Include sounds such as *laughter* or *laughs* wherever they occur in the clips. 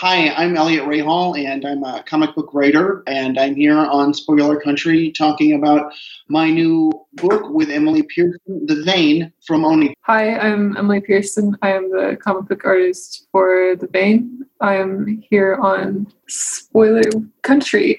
Hi, I'm Eliot Rahal, and I'm a comic book writer, and I'm here on Spoiler Country talking about my new book with Emily Pearson, The Vain from Oni. Hi, I'm Emily Pearson. I am the comic book artist for The Vain. I am here on Spoiler Country.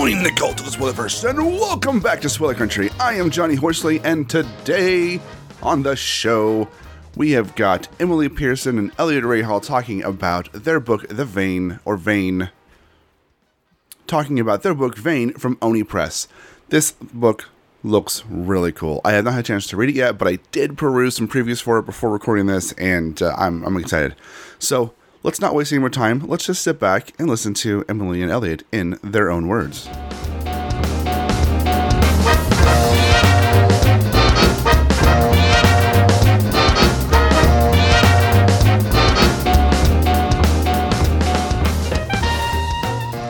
Join the cult of the Spoilerverse and welcome back to Spoiler Country. I am Johnny Horsley, and today on the show we have got Emily Pearson and Eliot Rahal talking about their book, The Vain, or Vain. Talking about their book, Vain, from Oni Press. This book looks really cool. I have not had a chance to read it yet, but I did peruse some previews for it before recording this, and uh, I'm, I'm excited. So let's not waste any more time. Let's just sit back and listen to Emily and Eliot in their own words.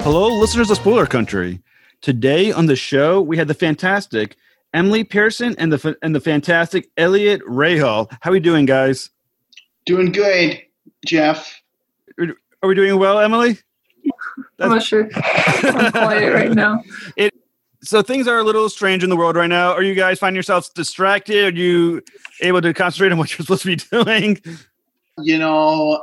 Hello, listeners of Spoiler Country. Today on the show, we had the fantastic Emily Pearson and the and the fantastic Eliot Rahal. How are we doing, guys? Doing good, Jeff. Are we doing well, Emily? I'm not sure. I'm *laughs* quiet right now. It so things are a little strange in the world right now. Are you guys finding yourselves distracted? Are you able to concentrate on what you're supposed to be *laughs* doing? You know,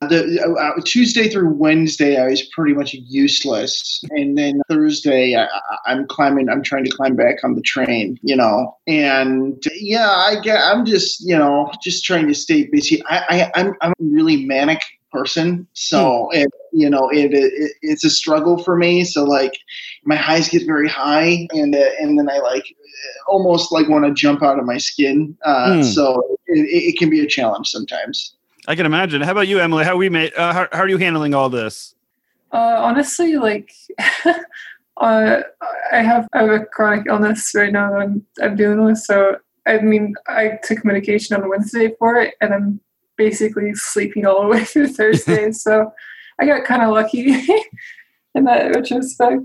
the uh, Tuesday through Wednesday, I was pretty much useless, and then Thursday, I, I- I'm climbing. I'm trying to climb back on the train. You know, and yeah, I get. I'm just you know just trying to stay busy. I, I I'm I'm really manic person, so it you know it, it it's a struggle for me. So like my highs get very high, and uh, and then I like almost like want to jump out of my skin. Uh, Hmm. So it, it can be a challenge sometimes. I can imagine. How about you, Emily? How we made? Uh, how, how are you handling all this? Uh, honestly, like, *laughs* uh, I have I have a chronic illness right now that I'm I'm dealing with. So I mean, I took medication on Wednesday for it, and I'm basically sleeping all the way through Thursday. *laughs* so I got kind of lucky *laughs* in that retrospect.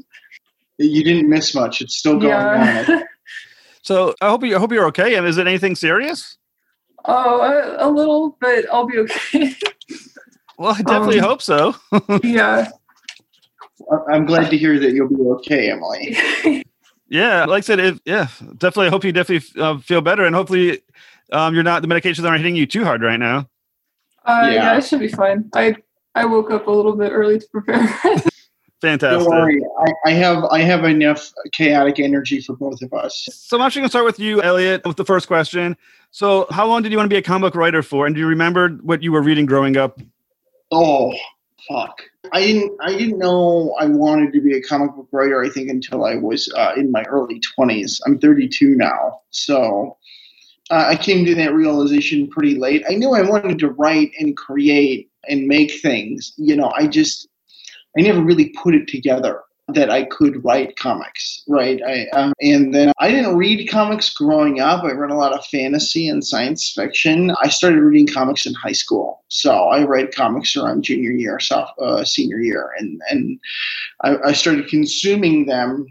You didn't miss much. It's still going on. *laughs* So I hope you I hope you're okay. And is it anything serious? oh, a, a little, but I'll be okay. Well, I definitely Um, hope so. yeah. I- I'm glad to hear that you'll be okay, Emily. Yeah, like I said, if, yeah, definitely. I hope you definitely uh, feel better, and hopefully, um, you're not the medications aren't hitting you too hard right now. Uh, yeah. Yeah. it should be fine. I I woke up a little bit early to prepare. *laughs* Fantastic. Don't worry. I, I have I have enough chaotic energy for both of us. So I'm actually going to start with you, Eliot, with the first question. So, how long did you want to be a comic book writer for? And do you remember what you were reading growing up? Oh, fuck. I didn't I didn't know I wanted to be a comic book writer. I think until I was uh, in my early twenties. I'm 32 now, so uh, I came to that realization pretty late. I knew I wanted to write and create and make things. You know, I just I never really put it together that I could write comics, right? I um, and then I didn't read comics growing up. I read a lot of fantasy and science fiction. I started reading comics in high school, so I read comics around junior year, soph- uh, senior year, and and I, I started consuming them.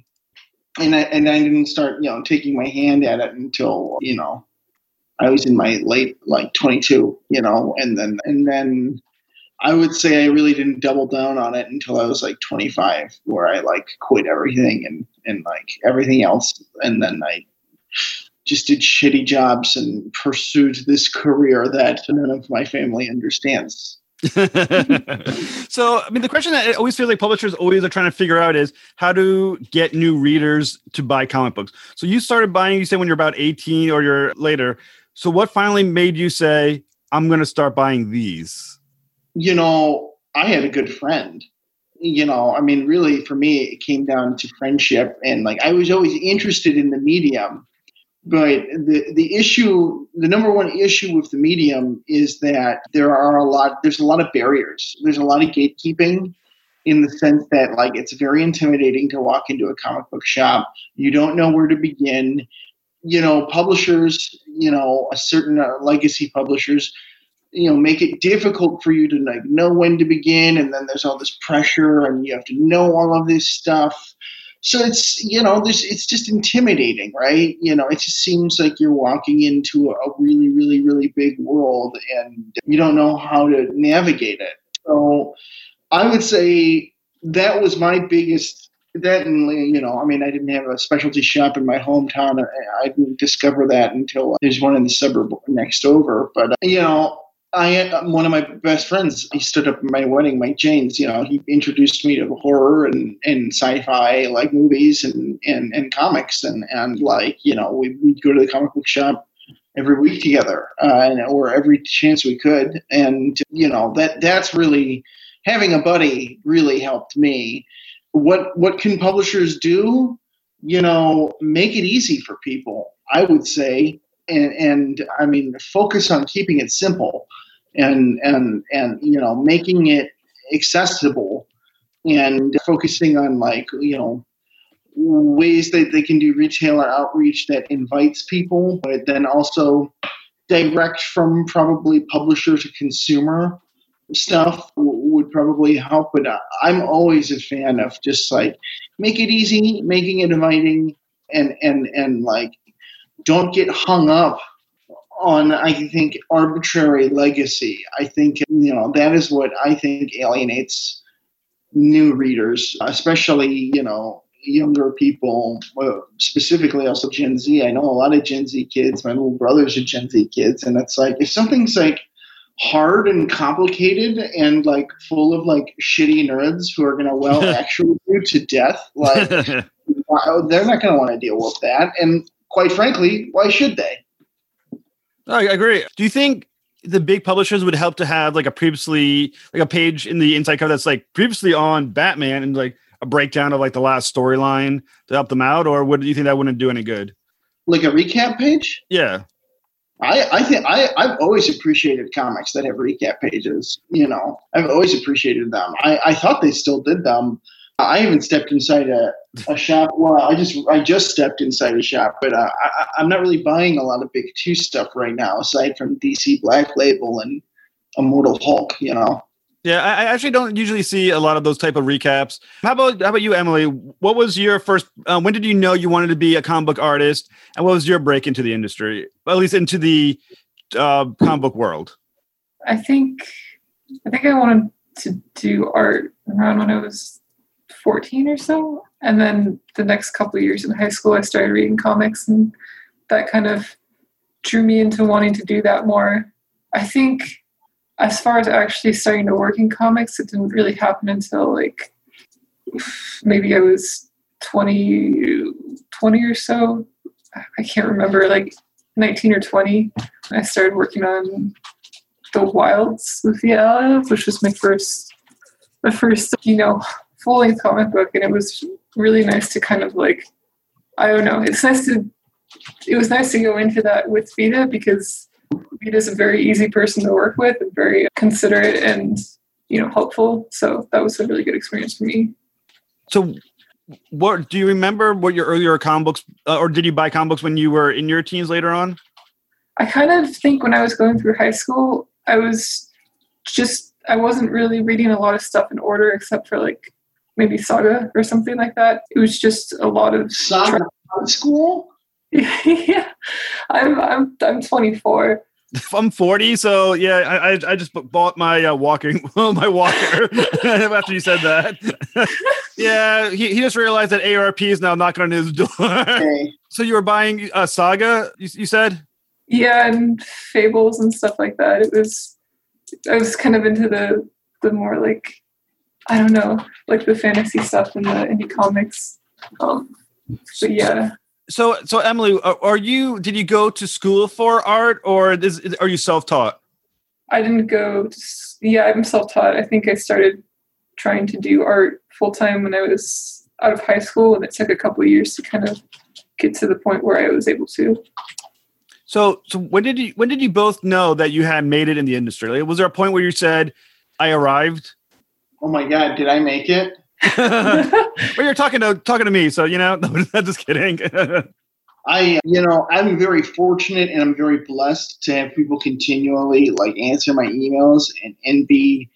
And I, and I didn't start, you know, taking my hand at it until, you know, I was in my late, like 22, you know, and then, and then I would say I really didn't double down on it until I was like 25, where I like quit everything and and like everything else, and then I just did shitty jobs and pursued this career that none of my family understands. *laughs* *laughs* so, I mean, the question that I always feels like publishers always are trying to figure out is how to get new readers to buy comic books. So, you started buying, you said when you're about 18 or you're later. So, what finally made you say, I'm going to start buying these? You know, I had a good friend. You know, I mean, really, for me, it came down to friendship. And like, I was always interested in the medium but the the issue, the number one issue with the medium is that there are a lot. There's a lot of barriers. There's a lot of gatekeeping, in the sense that like it's very intimidating to walk into a comic book shop. You don't know where to begin. You know, publishers. You know, a certain uh, legacy publishers. You know, make it difficult for you to like know when to begin, and then there's all this pressure, and you have to know all of this stuff so it's you know this it's just intimidating right you know it just seems like you're walking into a really really really big world and you don't know how to navigate it so i would say that was my biggest that and you know i mean i didn't have a specialty shop in my hometown i didn't discover that until there's one in the suburb next over but you know I one of my best friends. He stood up at my wedding, Mike James. You know, he introduced me to horror and, and sci-fi like movies and, and, and comics and, and like you know we would go to the comic book shop every week together uh, and, or every chance we could. And you know that that's really having a buddy really helped me. What what can publishers do? You know, make it easy for people. I would say and, and I mean, focus on keeping it simple and and and you know making it accessible and focusing on like you know ways that they can do retailer outreach that invites people but then also direct from probably publisher to consumer stuff would probably help but i'm always a fan of just like make it easy making it inviting and and and like don't get hung up on, I think, arbitrary legacy. I think, you know, that is what I think alienates new readers, especially, you know, younger people, uh, specifically also Gen Z. I know a lot of Gen Z kids. My little brothers are Gen Z kids. And it's like, if something's like hard and complicated and like full of like shitty nerds who are going to well *laughs* actually you to death, like, *laughs* they're not going to want to deal with that. And quite frankly, why should they? I agree. Do you think the big publishers would help to have like a previously like a page in the inside cover that's like previously on Batman and like a breakdown of like the last storyline to help them out, or would you think that wouldn't do any good? Like a recap page? Yeah. I, I think I, I've always appreciated comics that have recap pages. You know, I've always appreciated them. I, I thought they still did them I even stepped inside a, a shop. Well, I just I just stepped inside a shop, but uh, I, I'm not really buying a lot of big two stuff right now, aside from DC Black Label and Immortal Hulk. You know. Yeah, I actually don't usually see a lot of those type of recaps. How about how about you, Emily? What was your first? Uh, when did you know you wanted to be a comic book artist, and what was your break into the industry, at least into the uh, comic book world? I think I think I wanted to do art around when I was 14 or so. And then the next couple years in high school, I started reading comics, and that kind of drew me into wanting to do that more. I think as far as actually starting to work in comics, it didn't really happen until like maybe I was 20, 20 or so. I can't remember, like 19 or 20. I started working on The Wilds with the which was my first, my first, you know, full length comic book, and it was really nice to kind of like, I don't know, it's nice to, it was nice to go into that with Vita because Vita's a very easy person to work with and very considerate and you know helpful. So that was a really good experience for me. So what do you remember what your earlier comic books uh, or did you buy comic books when you were in your teens later on i kind of think when i was going through high school i was just i wasn't really reading a lot of stuff in order except for like maybe Saga or something like that. It was just a lot of Saga tra- school. *laughs* yeah, I'm I'm I'm 24, *laughs* I'm 40, so yeah, I I, just bought my uh, walking *laughs* my walker after you said that. yeah, he, he just realized that ARP is now knocking on his door. Okay. so you were buying a Saga, you, you said? Yeah, and fables and stuff like that. It was I was kind of into the the more like I don't know, like the fantasy stuff and the indie comics. Um, but yeah, So so Emily, are, are you did you go to school for art or is, is- are you self-taught? I didn't go. To, yeah, I'm self-taught. I think I started trying to do art full time when I was out of high school, and it took a couple of years to kind of get to the point where I was able to. So so when did you when did you both know that you had made it in the industry? Like, was there a point where you said I arrived? Oh my God, did I make it? *laughs* well, you're talking to talking to me, so you know. *laughs* No, just kidding. *laughs* I, you know, I'm very fortunate and I'm very blessed to have people continually like answer my emails and, and be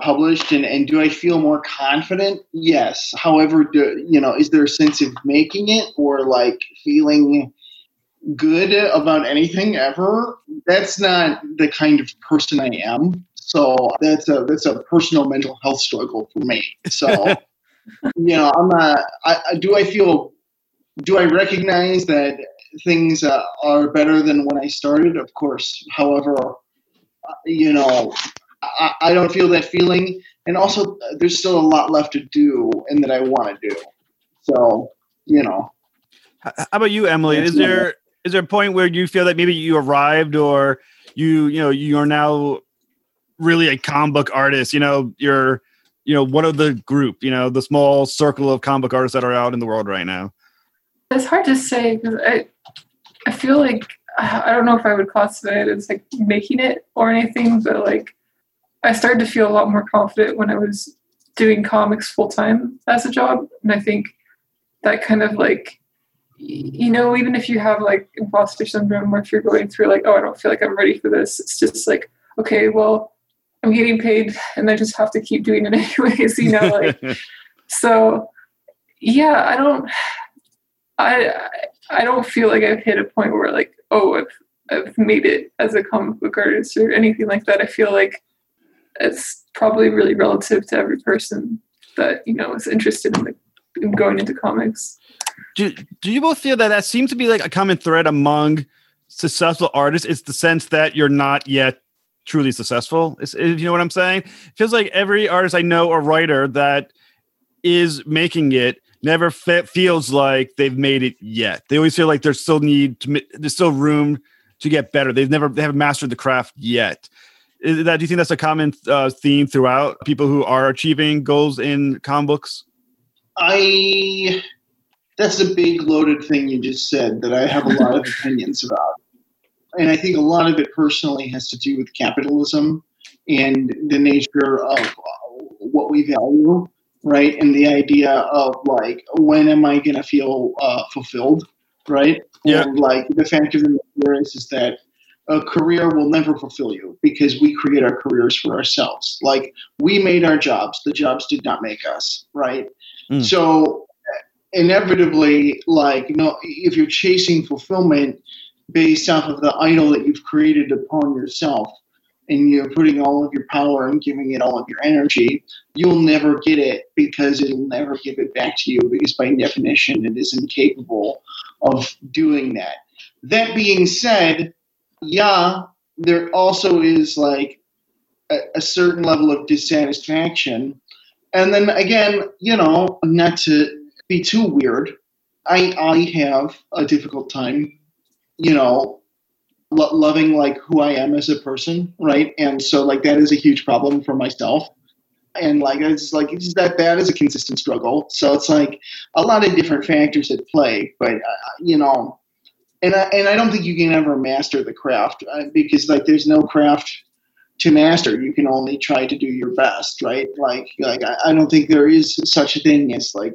published. And, and do I feel more confident? Yes. However, do, you know, is there a sense of making it or like feeling good about anything ever? That's not the kind of person I am. So that's a that's a personal mental health struggle for me. So *laughs* you know, I'm not. I, I do I feel do I recognize that things uh, are better than when I started? Of course. However, uh, you know, I, I don't feel that feeling, and also uh, there's still a lot left to do, and that I want to do. So, you know, How about you, Emily? Is there is there a point where you feel that maybe you arrived or you you know you are now really a comic book artist? You know, you're you know one of the group. You know, the small circle of comic book artists that are out in the world right now. It's hard to say because I, I feel like I don't know if I would classify it as like making it or anything, but like I started to feel a lot more confident when I was doing comics full time as a job, and I think that kind of like you know even if you have like imposter syndrome or if you're going through like oh I don't feel like I'm ready for this, it's just like okay well I'm getting paid and I just have to keep doing it *laughs* anyways, you know like *laughs* so yeah i don't i i don't feel like i've hit a point where like oh i've i've made it as a comic book artist or anything like that i feel like it's probably really relative to every person that you know is interested in the in going into comics do, do you both feel that that seems to be like a common thread among successful artists? It's the sense that you're not yet truly successful. Is, is- you know what I'm saying? It feels like every artist I know or writer that is making it never fe- feels like they've made it yet. They always feel like there's still need to, there's still room to get better. They've never they haven't mastered the craft yet. Is that do you think that's a common uh, theme throughout people who are achieving goals in comic books? I that's a big loaded thing you just said that I have a lot of *laughs* opinions about. And I think a lot of it personally has to do with capitalism and the nature of uh, what we value, right? And the idea of like, when am I going to feel uh, fulfilled, right? Yeah. And like the fact of the matter is, is that a career will never fulfill you because we create our careers for ourselves. Like we made our jobs, the jobs did not make us, right? Mm. So inevitably, like you know, if you're chasing fulfillment based off of the idol that you've created upon yourself, and you're putting all of your power and giving it all of your energy, you'll never get it because it'll never give it back to you because by definition it is incapable of doing that. That being said, yeah, there also is like a, a certain level of dissatisfaction. And then again, you know, not to be too weird, I I have a difficult time, you know, lo- loving like who I am as a person, right? And so like that is a huge problem for myself. And like it's like it's that that is a consistent struggle. So it's like a lot of different factors at play, but uh, you know, and I, and I don't think you can ever master the craft uh, because like there's no craft to master. You can only try to do your best, right? Like like I, I don't think there is such a thing as like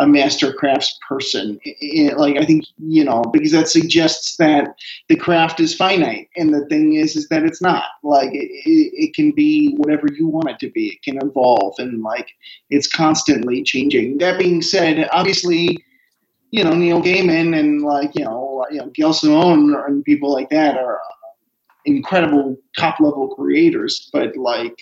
a master crafts person. I- I- like I think you know because that suggests that the craft is finite, and the thing is is that it's not. Like it, it, it can be whatever you want it to be. It can evolve, and like it's constantly changing. That being said, obviously you know Neil Gaiman and like you know you know Gail Simone and people like that are incredible top level creators, but like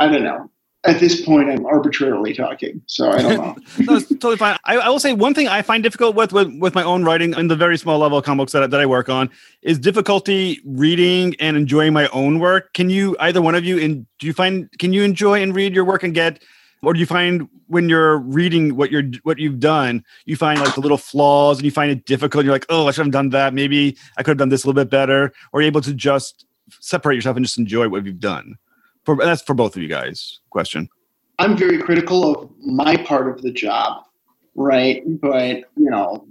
I don't know. At this point, I'm arbitrarily talking, so I don't know. *laughs* no, it's totally fine. I, I will say one thing I find difficult with, with with my own writing in the very small level of comic books that, I- that I work on is difficulty reading and enjoying my own work. Can you either one of you and do you find can you enjoy and read your work and get or do you find when you're reading what you're what you've done, you find like the little flaws and you find it difficult? You're like, oh, I should have done that. Maybe I could have done this a little bit better. Or you're able to just separate yourself and just enjoy what you've done. For that's for both of you guys. Question. I'm very critical of my part of the job, right? But you know,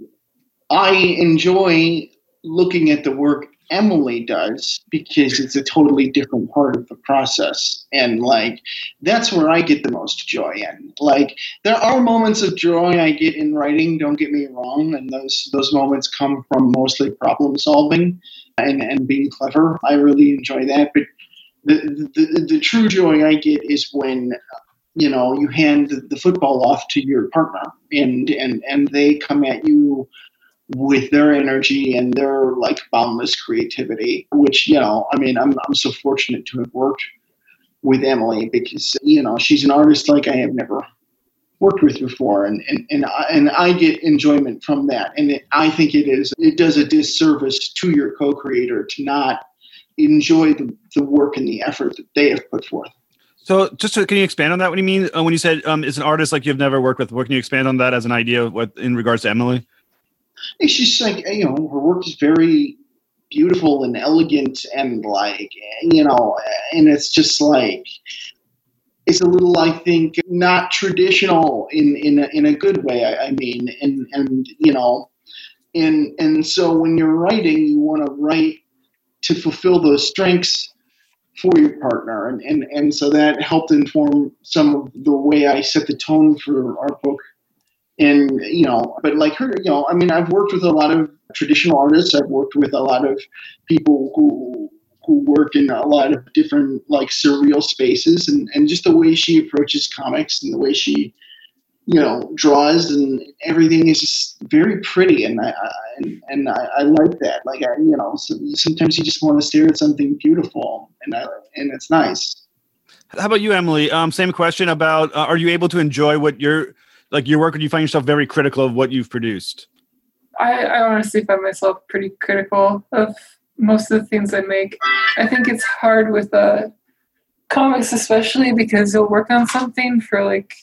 I enjoy looking at the work Emily does because it's a totally different part of the process. And like that's where I get the most joy in. Like there are moments of joy I get in writing, don't get me wrong, and those those moments come from mostly problem solving and, and being clever. I really enjoy that. But the, the, true joy I get is when you know you hand the, the football off to your partner and and and they come at you with their energy and their like boundless creativity which you know i mean i'm, I'm so fortunate to have worked with emily because you know she's an artist like i have never worked with before. And and, and, I, and I get enjoyment from that. And it, i think it is it does a disservice to your co-creator to not enjoy the, the work and the effort that they have put forth So, just to, can you expand on that? What do you mean uh, when you said um, it's an artist like you've never worked with? What can you expand on that as an idea? What in regards to Emily? it's just like you know her work is very beautiful and elegant and like you know and it's just like it's a little i think not traditional in in a, in a good way I, I mean and and you know and and so when you're writing you want to write to fulfill those strengths for your partner. And, and and so that helped inform some of the way i set the tone for our book. And you know but like her you know i mean i've worked with a lot of traditional artists. I've worked with a lot of people who who work in a lot of different like surreal spaces. And and just the way she approaches comics and the way she you know draws and everything is just very pretty and i, I and, and I, I like that like i you know so sometimes you just want to stare at something beautiful and i and it's nice How about you, Emily? Um, same question about uh, are you able to enjoy what your like your work, or do you find yourself very critical of what you've produced? I, I honestly find myself pretty critical of most of the things I make. I think it's hard with uh, comics, especially because you'll work on something for like,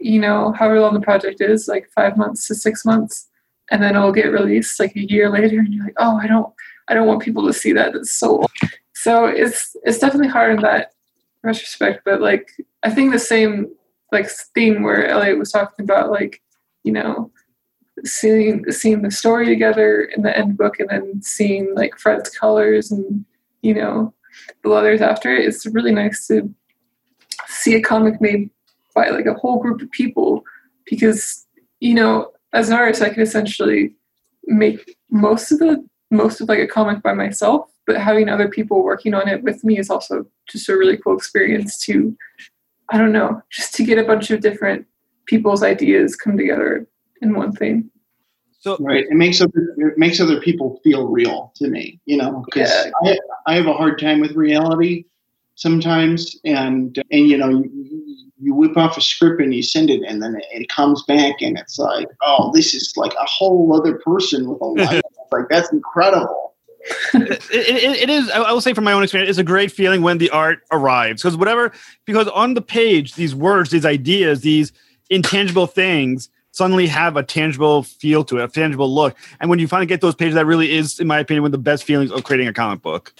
you know, however long the project is, like five months to six months, and then it'll get released like a year later, and you're like, oh, I don't, I don't want people to see that. It's so old. So it's it's definitely hard in that retrospect. But like, I think the same like theme where Eliot was talking about like, you know, seeing seeing the story together in the end book and then seeing like Fred's colors and you know the letters after it. It's really nice to see a comic made by like a whole group of people because you know as an artist I can essentially make most of the most of like a comic by myself but having other people working on it with me is also just a really cool experience to I don't know just to get a bunch of different people's ideas come together in one thing. So, right it makes other it makes other people feel real to me you know because Yeah. I, I have a hard time with reality sometimes and and you know you, you whip off a script and you send it and then it, it comes back and it's like oh this is like a whole other person with a life *laughs* like that's incredible it, it, it is. I I will say from my own experience, it's a great feeling when the art arrives because whatever. Because on the page, these words, these ideas, these intangible things suddenly have a tangible feel to it, a tangible look. And when you finally get those pages, that really is, in my opinion, one of the best feelings of creating a comic book.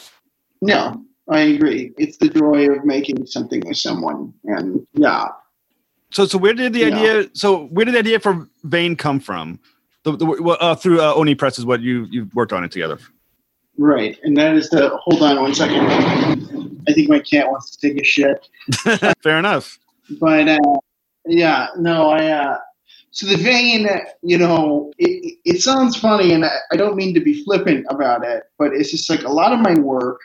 no i agree it's the joy of making something with someone and yeah So, so where did the Yeah. idea? So, where did the idea for Vain come from? The, the uh, through uh, Oni Press is what you you've worked on it together. right and that is the hold on one second i think my cat wants to take a shit *laughs* Fair enough. but uh, yeah, no, I. Uh, so the Vain, you know, it, it sounds funny, and I, I don't mean to be flippant about it, but it's just like a lot of my work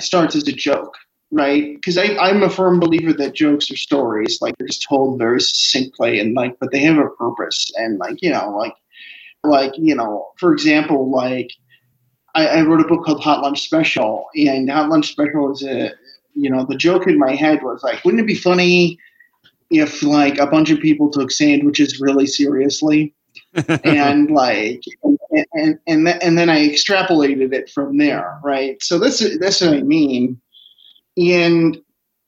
starts as a joke, right? Because I'm a firm believer that jokes are stories, like they're just told very succinctly, and like, but they have a purpose, and like, you know, like, like you know, for example, like I, I wrote a book called Hot Lunch Special, and Hot Lunch Special was a, you know, the joke in my head was like, wouldn't it be funny if like a bunch of people took sandwiches really seriously? *laughs* and like and and th- and then I extrapolated it from there, right? So this is this what I mean. And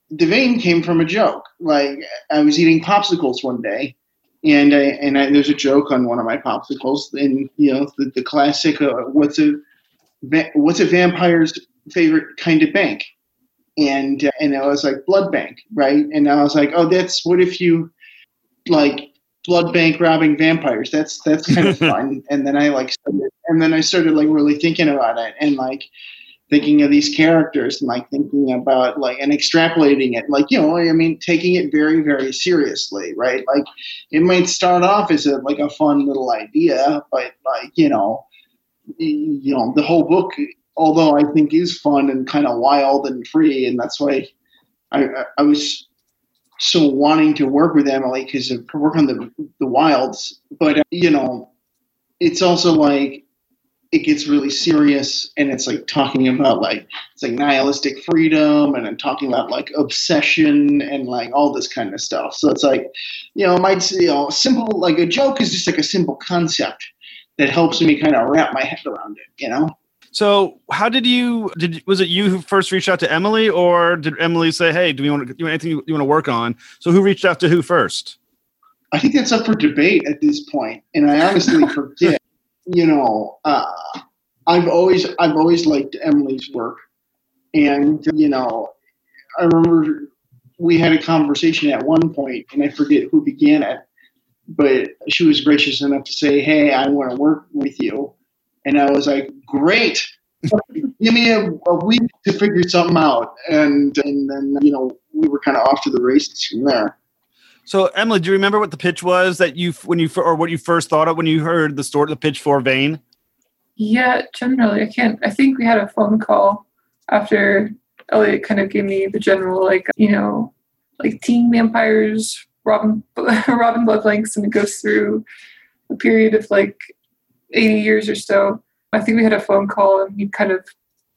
the Vain came from a joke. Like I was eating popsicles one day, and I and I, there's a joke on one of my popsicles, and you know the, the classic, uh, what's a what's a vampire's favorite kind of bank? And uh, and I was like blood bank, right? And I was like, oh, that's what if you like blood bank robbing vampires? That's that's kind of *laughs* fun. and then I like started, and then I started like really thinking about it, and like thinking of these characters and like thinking about like and extrapolating it like you know i mean taking it very very seriously right like it might start off as a like a fun little idea but like you know you know the whole book although i think is fun and kind of wild and free and that's why i i was so wanting to work with emily because of work on the the wilds but uh, you know it's also like it gets really serious and it's like talking about like it's like nihilistic freedom and I'm talking about like obsession and like all this kind of stuff. So it's like you know might you know simple like a joke is just like a simple concept that helps me kind of wrap my head around it you know So, how did you? Did was it you who first reached out to Emily, or did Emily say, "Hey, do we want to do anything you, you want to work on?" So, who reached out to who first? I think that's up for debate at this point, and I honestly *laughs* forget. You know, uh, I've always I've always liked Emily's work, and you know, I remember we had a conversation at one point, and I forget who began it, but she was gracious enough to say, "Hey, I want to work with you," and I was like, "Great." Give me a, a week to figure something out, and and then you know we were kind of off to the races from there. So, Emily, do you remember what the pitch was that you when you or what you first thought of when you heard the story, the pitch for Vain? Yeah, generally, I can't. I think we had a phone call after Eliot kind of gave me the general, like, you know, like teen vampires, Robin, *laughs* Robin Bloodlinks, and it goes through a period of like 80 years or so. I think we had a phone call and he kind of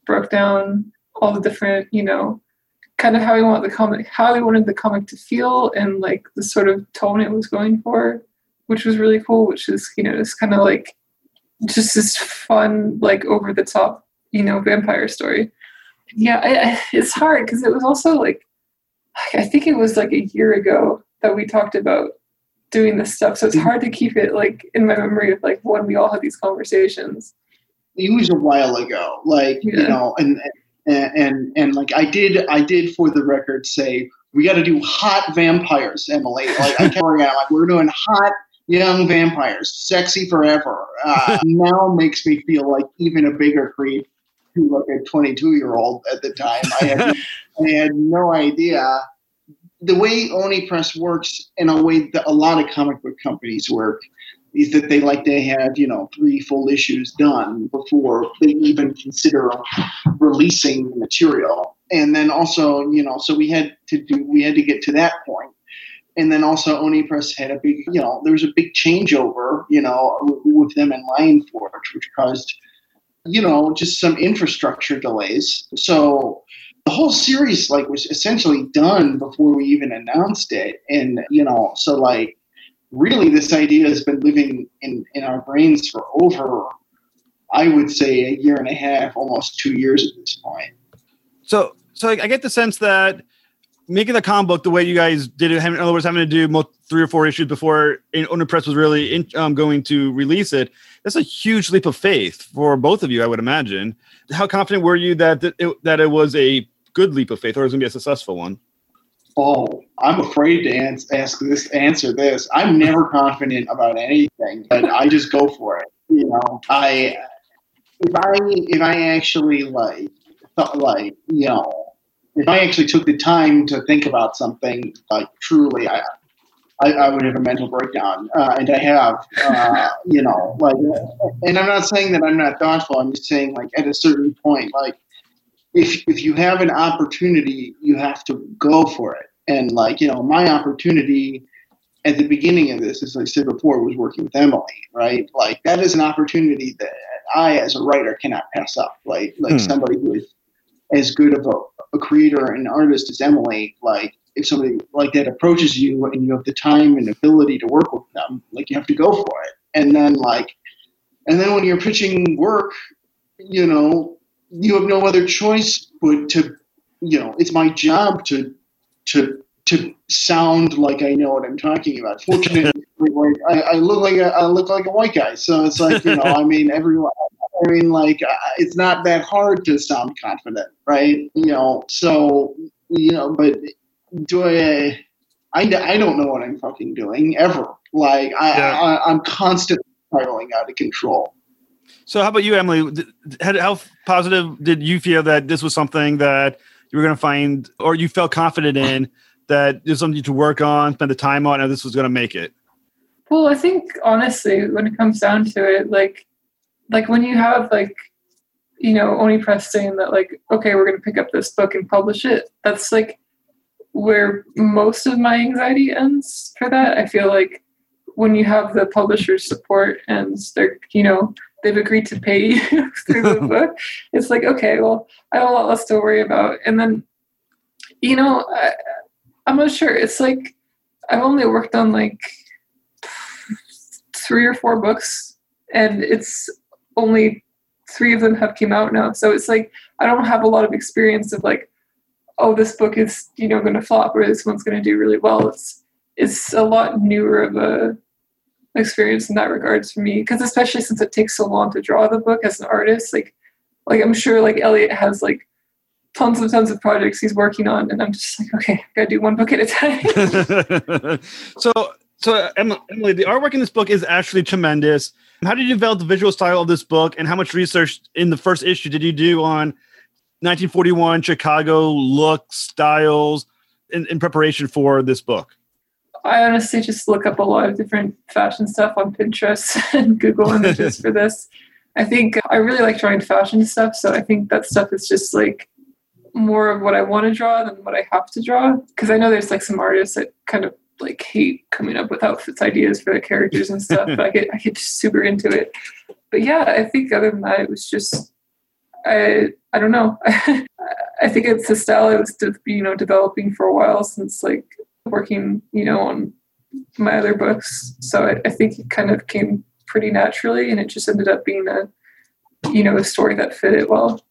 broke down all the different, you know, kind of how he wanted the comic, how he wanted the comic to feel, and like the sort of tone it was going for, which was really cool. Which is, you know, just kind of like just this fun, like over the top, you know, vampire story. Yeah, I, I, it's hard because it was also like, I think it was like a year ago that we talked about doing this stuff. So it's hard to keep it like in my memory of like when we all had these conversations. It was a while ago, like you know, and and and and like I did, I did for the record say we got to do hot vampires, Emily. Like I kept out, like we're doing hot young vampires, sexy forever. Uh, *laughs* now makes me feel like even a bigger creep to like a 22 year old at the time. I had I had no idea. The way Oni Press works, in a way that a lot of comic book companies work, is that they like to have you know three full issues done before they even consider releasing the material. And then also, you know, so we had to do we had to get to that point. And then also Oni Press had a big, you know, there was a big changeover, you know, with them in Lion Forge, which caused, you know, just some infrastructure delays. So the whole series like was essentially done before we even announced it. And, you know, so like really this idea has been living in, in our brains for over I would say a year and a half, almost two years at this point. So, so I get the sense that making the comic book the way you guys did it, in other words, having to do three or four issues before Oni Press was really in, um, going to release it, that's a huge leap of faith for both of you, I would imagine. How confident were you that it, that it was a good leap of faith or it was going to be a successful one? Oh, I'm afraid to ans- ask this, answer this. I'm never confident about anything, but I just go for it. You know, I if I if I actually like like you know if I actually took the time to think about something like truly, I I, I would have a mental breakdown, uh, and I have. Uh, *laughs* you know, like, and I'm not saying that I'm not thoughtful. I'm just saying like at a certain point, like if if you have an opportunity, you have to go for it. And like you know, my opportunity at the beginning of this, as I said before, was working with Emily. Right, like that is an opportunity that I, as a writer, cannot pass up. Like like Hmm. somebody who is as good of a, a creator and artist is Emily, like if somebody like that approaches you and you have the time and ability to work with them, like you have to go for it. And then like, and then when you're pitching work, you know, you have no other choice but to, you know, it's my job to to to sound like I know what I'm talking about. *laughs* Fortunately, like, I, I look like a I look like a white guy, so it's like you know, I mean, everyone. I mean, like, uh, it's not that hard to sound confident, right? You know, so you know, but do I? I, I don't know what I'm fucking doing ever. Like, I, Yeah. I I'm constantly spiraling out of control. So, how about you, Emily? Th- How, how positive did you feel that this was something that you were going to find, or you felt confident in that there's something to work on, spend the time on, and this was going to make it? Well, I think honestly, when it comes down to it, like, like when you have like, you know, Oni Press saying that like, okay, we're gonna pick up this book and publish it. That's like where most of my anxiety ends for that. I feel like when you have the publisher's support and they're, you know, they've agreed to pay *laughs* you through the *laughs* book, it's like, okay, well, I have a lot less to worry about. And then, you know, I, I'm not sure. It's like I've only worked on like three or four books and it's only three of them have came out now. So it's like i don't have a lot of experience of like oh this book is you know going to flop or this one's going to do really well. It's it's a lot newer of a experience in that regards for me because especially since it takes so long to draw the book as an artist like like i'm sure like eliot has like tons and tons of projects he's working on and i'm just like okay i gotta do one book at a time. *laughs* So, so Em- Emily, the artwork in this book is actually tremendous. How did you develop the visual style of this book, and how much research in the first issue did you do on 1941 Chicago look styles, in, in preparation for this book? I honestly just look up a lot of different fashion stuff on Pinterest *laughs* and Google images for this. I think uh, I really like drawing fashion stuff, so I think that stuff is just like more of what I want to draw than what I have to draw. Because I know there's like some artists that kind of like hate coming up with outfits ideas for the characters and stuff, but *laughs* I get I get super into it. But yeah, I think other than that, it was just I I don't know. *laughs* I think it's a style I was you know developing for a while since like working you know on my other books. So I, I think it kind of came pretty naturally, and it just ended up being a you know a story that fit it well.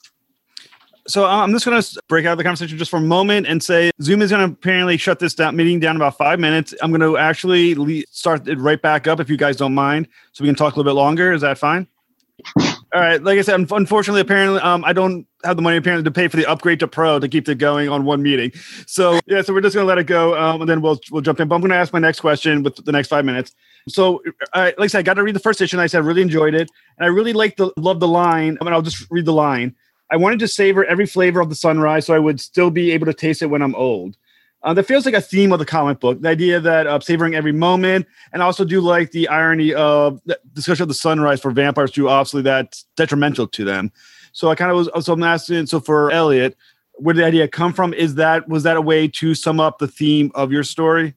So uh, I'm just going to break out of the conversation just for a moment and say Zoom is going to apparently shut this down meeting down about five minutes. I'm going to actually le- start it right back up if you guys don't mind, so we can talk a little bit longer. Is that fine? *laughs* All right. Like I said, unfortunately, apparently, um, I don't have the money apparently to pay for the upgrade to Pro to keep it going on one meeting. So yeah, so we're just going to let it go, um, and then we'll we'll jump in. But I'm going to ask my next question with the next five minutes. So, uh, like I said, I got to read the first issue, and I said I really enjoyed it, and I really like the love the line. I mean, I'll just read the line. I wanted to savor every flavor of the sunrise, so I would still be able to taste it when I'm old. Uh, that feels like a theme of the comic book. The idea that uh, savoring every moment, and also do like the irony of the discussion of the sunrise for vampires too. Obviously, that's detrimental to them. So I kind of was. So I'm asking. So for Eliot, where did the idea come from? Is that was that a way to sum up the theme of your story,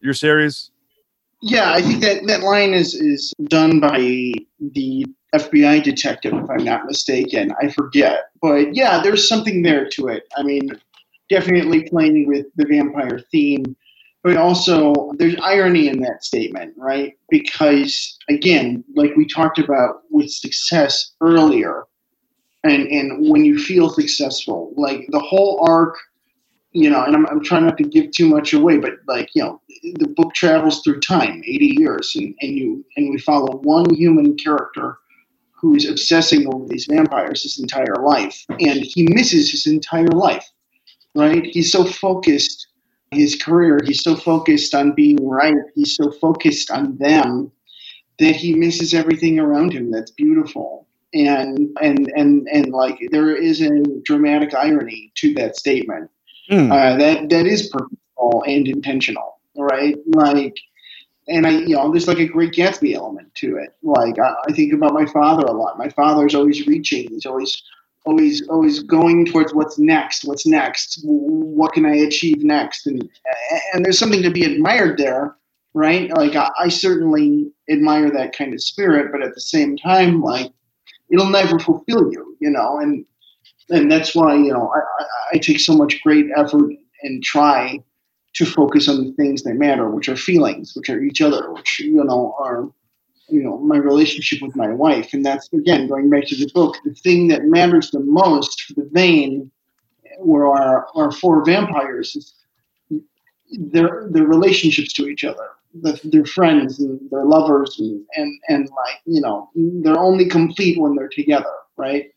your series? Yeah, I think that that line is is done by the FBI detective, if I'm not mistaken. I forget, but yeah, there's something there to it. I mean, definitely playing with the vampire theme, but also there's irony in that statement, right? Because again, like we talked about with success earlier, and and when you feel successful, like the whole arc you know, and I'm, I'm trying not to give too much away, but like, you know, the book travels through time, 80 years, and, and you and we follow one human character who's obsessing over these vampires his entire life, and he misses his entire life, right? He's so focused, his career, he's so focused on being right, he's so focused on them that he misses everything around him that's beautiful. And and and and like there is a dramatic irony to that statement Hmm. uh, that that is purposeful and intentional, right? Like, and I, you know, there's like a great Gatsby element to it. Like, I, I think about my father a lot. My father's always reaching. He's always, always, always going towards what's next. What's next? What can I achieve next? And and there's something to be admired there, right? Like, I, I certainly admire that kind of spirit, but at the same time, like, it'll never fulfill you, you know, and and that's why you know I, I, take so much great effort and try to focus on the things that matter, which are feelings, which are each other, which you know are you know my relationship with my wife, and that's again going back to the book. The thing that matters the most for the Vain, where our our four vampires is their their relationships to each other, the, their friends and their lovers, and, and and like you know they're only complete when they're together, right?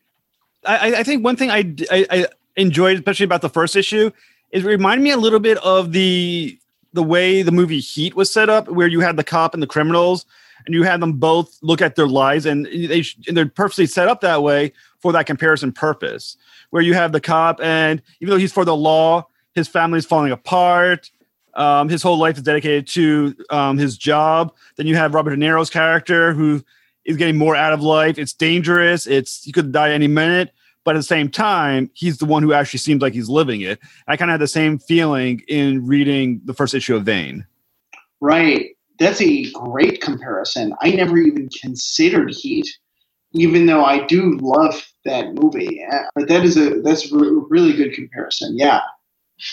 I, I think one thing I, I, I enjoyed, especially about the first issue, is it reminded me a little bit of the the way the movie Heat was set up, where you had the cop and the criminals, and you had them both look at their lives, and they and they're purposely set up that way for that comparison purpose, where you have the cop, and even though he's for the law, his family's falling apart. Um, his whole life is dedicated to um, his job. Then you have Robert De Niro's character who is getting more out of life. It's dangerous. It's you could die any minute, but at the same time, he's the one who actually seems like he's living it. I kind of had the same feeling in reading the first issue of Vain. Right. That's a great comparison. I never even considered Heat, even though I do love that movie. Uh, But that is a that's a really good comparison. Yeah.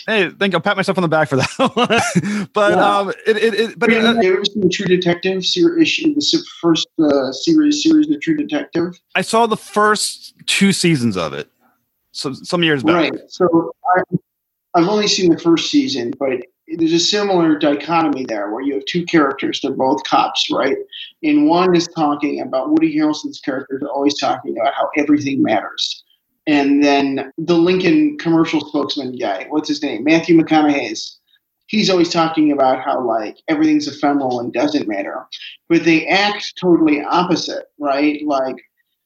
Hey, thank you. I'll pat myself on the back for that. *laughs* but Yeah. um, it, it, it but Have uh, you ever seen True Detective series? the first uh, series series of True Detective? I saw the first two seasons of it, so some years back. Right. So I, I've only seen the first season, but there's a similar dichotomy there where you have two characters. They're both cops, right? And one is talking about Woody Harrelson's character is always talking about how everything matters. And then the Lincoln commercial spokesman guy, what's his name? Matthew McConaughey's. He's always talking about how like everything's ephemeral and doesn't matter. But they act totally opposite, right? Like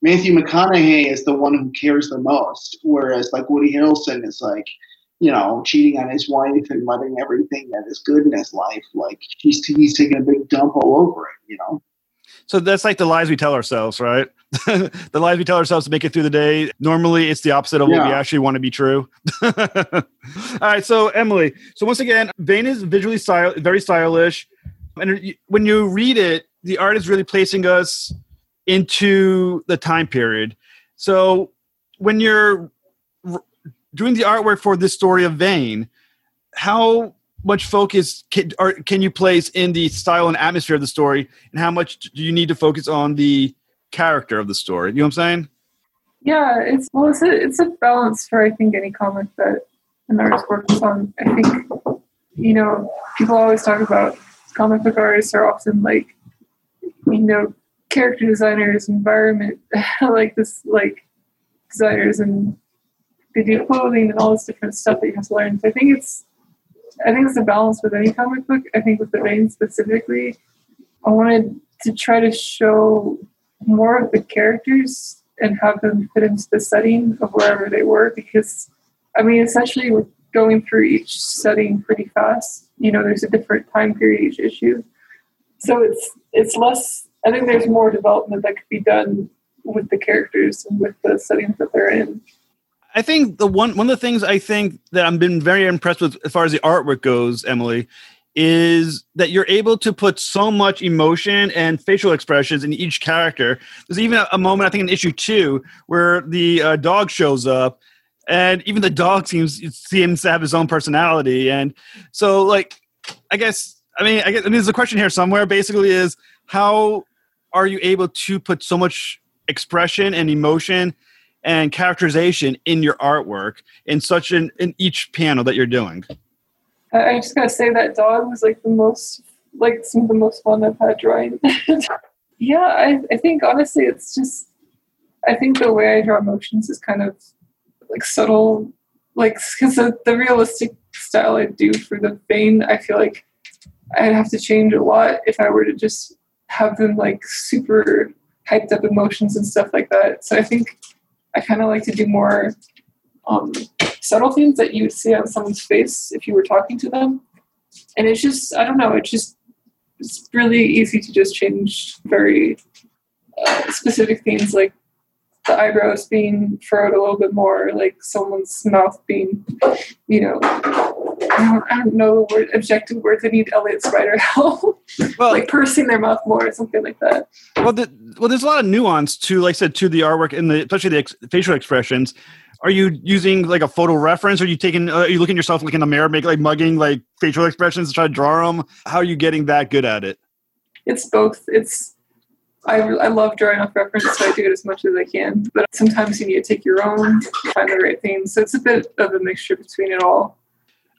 Matthew McConaughey is the one who cares the most, whereas like Woody Harrelson is like, you know, cheating on his wife and letting everything that is good in his life, like he's he's taking a big dump all over it, you know. So that's like the lies we tell ourselves, right? *laughs* the lies we tell ourselves to make it through the day. Normally, it's the opposite of what we actually want to be true. *laughs* All right, so Emily. So once again, Vain is visually style, very stylish, and when you read it, the art is really placing us into the time period. So when you're doing the artwork for this story of Vain, how much focus can, or can you place in the style and atmosphere of the story, and how much do you need to focus on the character of the story? You know what I'm saying? Yeah, it's well, it's a it's a balance for I think any comic that an artist works on. I think you know people always talk about comic book artists are often like you know character designers, environment *laughs* like this like designers, and they do clothing and all this different stuff that you have to learn. So I think it's I think it's a balance with any comic book. I think with the Vain specifically, I wanted to try to show more of the characters and have them fit into the setting of wherever they were because I mean essentially with going through each setting pretty fast, you know, there's a different time period each issue. So it's it's less I think there's more development that could be done with the characters and with the settings that they're in. I think the one one of the things I think that I've been very impressed with as far as the artwork goes, Emily, is that you're able to put so much emotion and facial expressions in each character. There's even a, a moment I think in issue two where the uh, dog shows up, and even the dog seems seems to have his own personality. And so, like, I guess I mean I guess I mean, there's a question here somewhere. Basically, is how are you able to put so much expression and emotion and characterization in your artwork in such an in each panel that you're doing. I, just gotta say that dog was like the most like some of the most fun I've had drawing. *laughs* yeah, I, I think honestly it's just I think the way I draw emotions is kind of like subtle like because the, the realistic style I do for the Vain I feel like I'd have to change a lot if I were to just have them like super hyped up emotions and stuff like that. So I think I kind of like to do more um, subtle things that you would see on someone's face if you were talking to them. And it's just, I don't know, it's just, it's really easy to just change very uh, specific things like the eyebrows being furrowed a little bit more, like someone's mouth being, you know, I don't, know the word objective words. I need Eliot's writer help, *laughs* Well, like pursing their mouth more or something like that. well, the, well, there's a lot of nuance to, like I said, to the artwork and the especially the ex- facial expressions. Are you using like a photo reference? Are you taking? Uh, are you looking at yourself like in the mirror, make like mugging like facial expressions to try to draw them? How are you getting that good at it? It's both. It's I, I love drawing off reference, so I do it as much as I can. But sometimes you need to take your own, find the right thing. So it's a bit of a mixture between it all.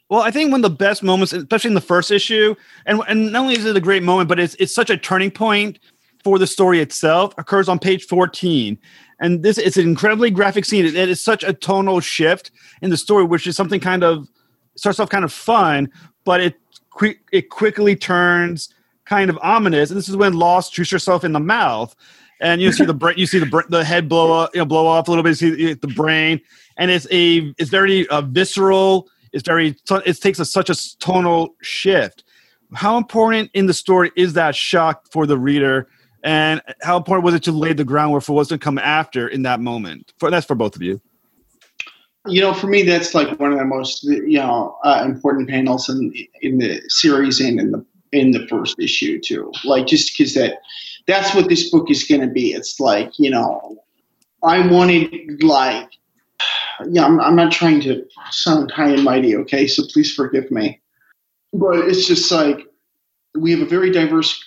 Well, I think one of the best moments, especially in the first issue, and and not only is it a great moment, but it's it's such a turning point for the story itself, occurs on page 14. And this it's an incredibly graphic scene. It, it is such a tonal shift in the story, which is something kind of starts off kind of fun, but it quick it quickly turns kind of ominous. And this is when Lost shoots herself in the mouth, and you see the brain, you see the the head blow up, you know, blow off a little bit. You see the brain, and it's a it's very uh, visceral. It's very it takes a, such a tonal shift. How important in the story is that shock for the reader, and how important was it to lay the groundwork for what's to come after in that moment? For that's for both of you. You know, for me, that's like one of the most you know uh, important panels in in the series and in the in the first issue too. Like just because that that's what this book is going to be. It's like you know, I wanted like yeah. I'm, I'm not trying to sound high and mighty, okay? So please forgive me, but it's just like we have a very diverse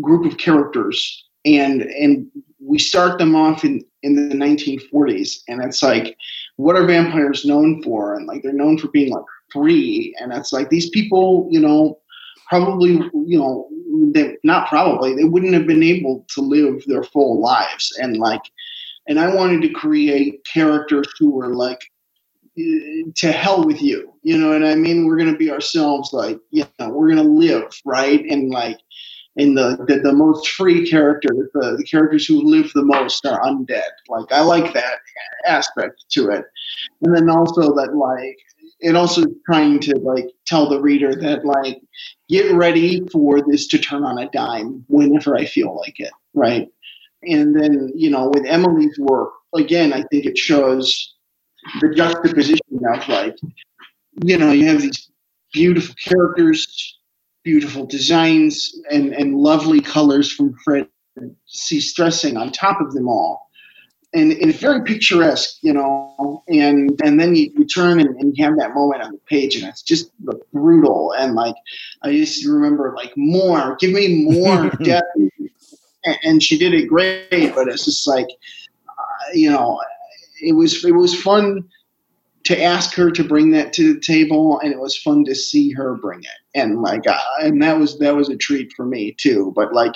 group of characters, and and we start them off in in the 1940s, and it's like what are vampires known for? And like they're known for being like free, and it's like these people, you know probably you know they not probably they wouldn't have been able to live their full lives and like and i wanted to create characters who were like to hell with you. You know what i mean? We're to be ourselves like you know we're to live right? And like in the, the the most free characters the, the characters who live the most are undead. Like i like that aspect to it. And then also that like it also trying to like tell the reader that like get ready for this to turn on a dime whenever I feel like it, right? And then you know with Emily's work again, I think it shows the juxtaposition of like you know you have these beautiful characters, beautiful designs, and and lovely colors from Fred C. Stresing on top of them all and, and it's very picturesque, you know. And and then you, you turn and, and you have that moment on the page, and it's just brutal. And like I just remember, like more, give me more *laughs* depth. And, she did it great, but it's just like, uh, you know, it was it was fun to ask her to bring that to the table, and it was fun to see her bring it. And like, uh, and that was that was a treat for me too. But like,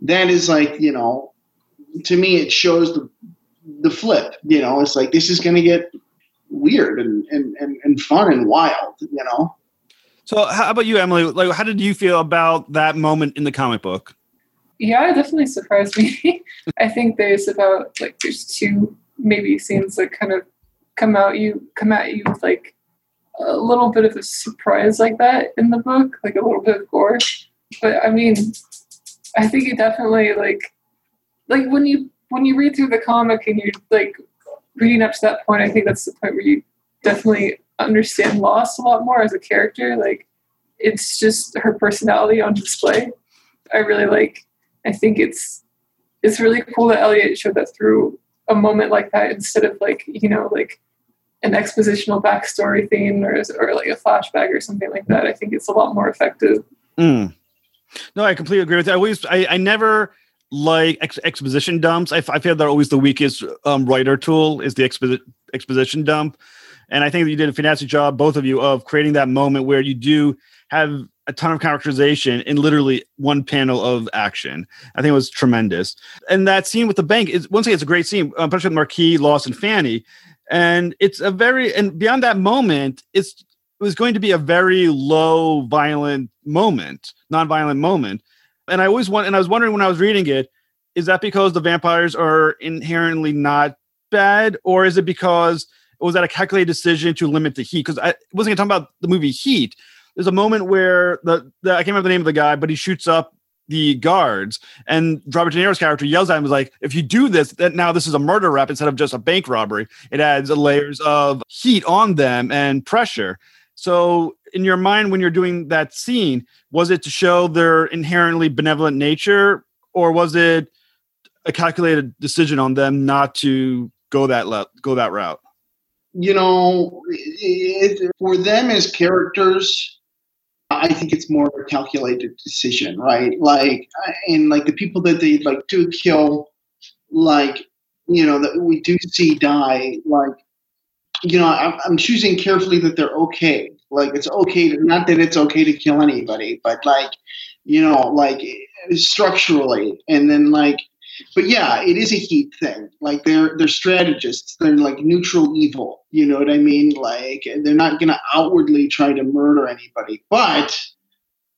that is like, you know, to me, it shows the the flip. You know, it's like this is going to get weird and, and, and, and fun and wild. You know. So, how about you, Emily? Like, how did you feel about that moment in the comic book? Yeah, it definitely surprised me. *laughs* I think there's about like there's two maybe scenes that kind of come out you come at you with like a little bit of a surprise like that in the book, like a little bit of gore. But I mean, I think it definitely like like when you when you read through the comic and you're like reading up to that point, I think that's the point where you definitely understand Lost a lot more as a character. Like it's just her personality on display. I really like. I think it's it's really cool that Eliot showed that through a moment like that instead of like you know like an expositional backstory thing or or like a flashback or something like that. I think it's a lot more effective. Mm. No, I completely agree with that. I always, I, I never like ex- exposition dumps. I, feel they're always the weakest um, writer tool is the expo- exposition dump. And I think that you did a fantastic job, both of you, of creating that moment where you do have a ton of characterization in literally one panel of action. I think it was tremendous. And that scene with the bank is once again, it's a great scene, um, especially with Marquis, Lost, and Fanny. And it's a very and beyond that moment, it's it was going to be a very low violent moment, non-violent moment and I always want, and I was wondering when I was reading it, is that because the vampires are inherently not bad, or is it because was that a calculated decision to limit the heat? Because I wasn't talking about the movie Heat. There's a moment where the, the I can't remember the name of the guy, but he shoots up the guards, and Robert De Niro's character yells at him, "Was like, if you do this, that now this is a murder rap instead of just a bank robbery. It adds layers of heat on them and pressure." So, in your mind, when you're doing that scene, was it to show their inherently benevolent nature, or was it a calculated decision on them not to go that le- go that route? You know, it, for them as characters, I think it's more of a calculated decision, right? Like, uh, and like the people that they like do kill, like you know that we do see die, like you know, I'm, I'm choosing carefully that they're okay. Like it's okay to not that it's okay to kill anybody, but like you know, like structurally, and then like but yeah, it is a heat thing. Like they're they're strategists. They're like neutral evil. You know what I mean? Like they're not gonna outwardly try to murder anybody. But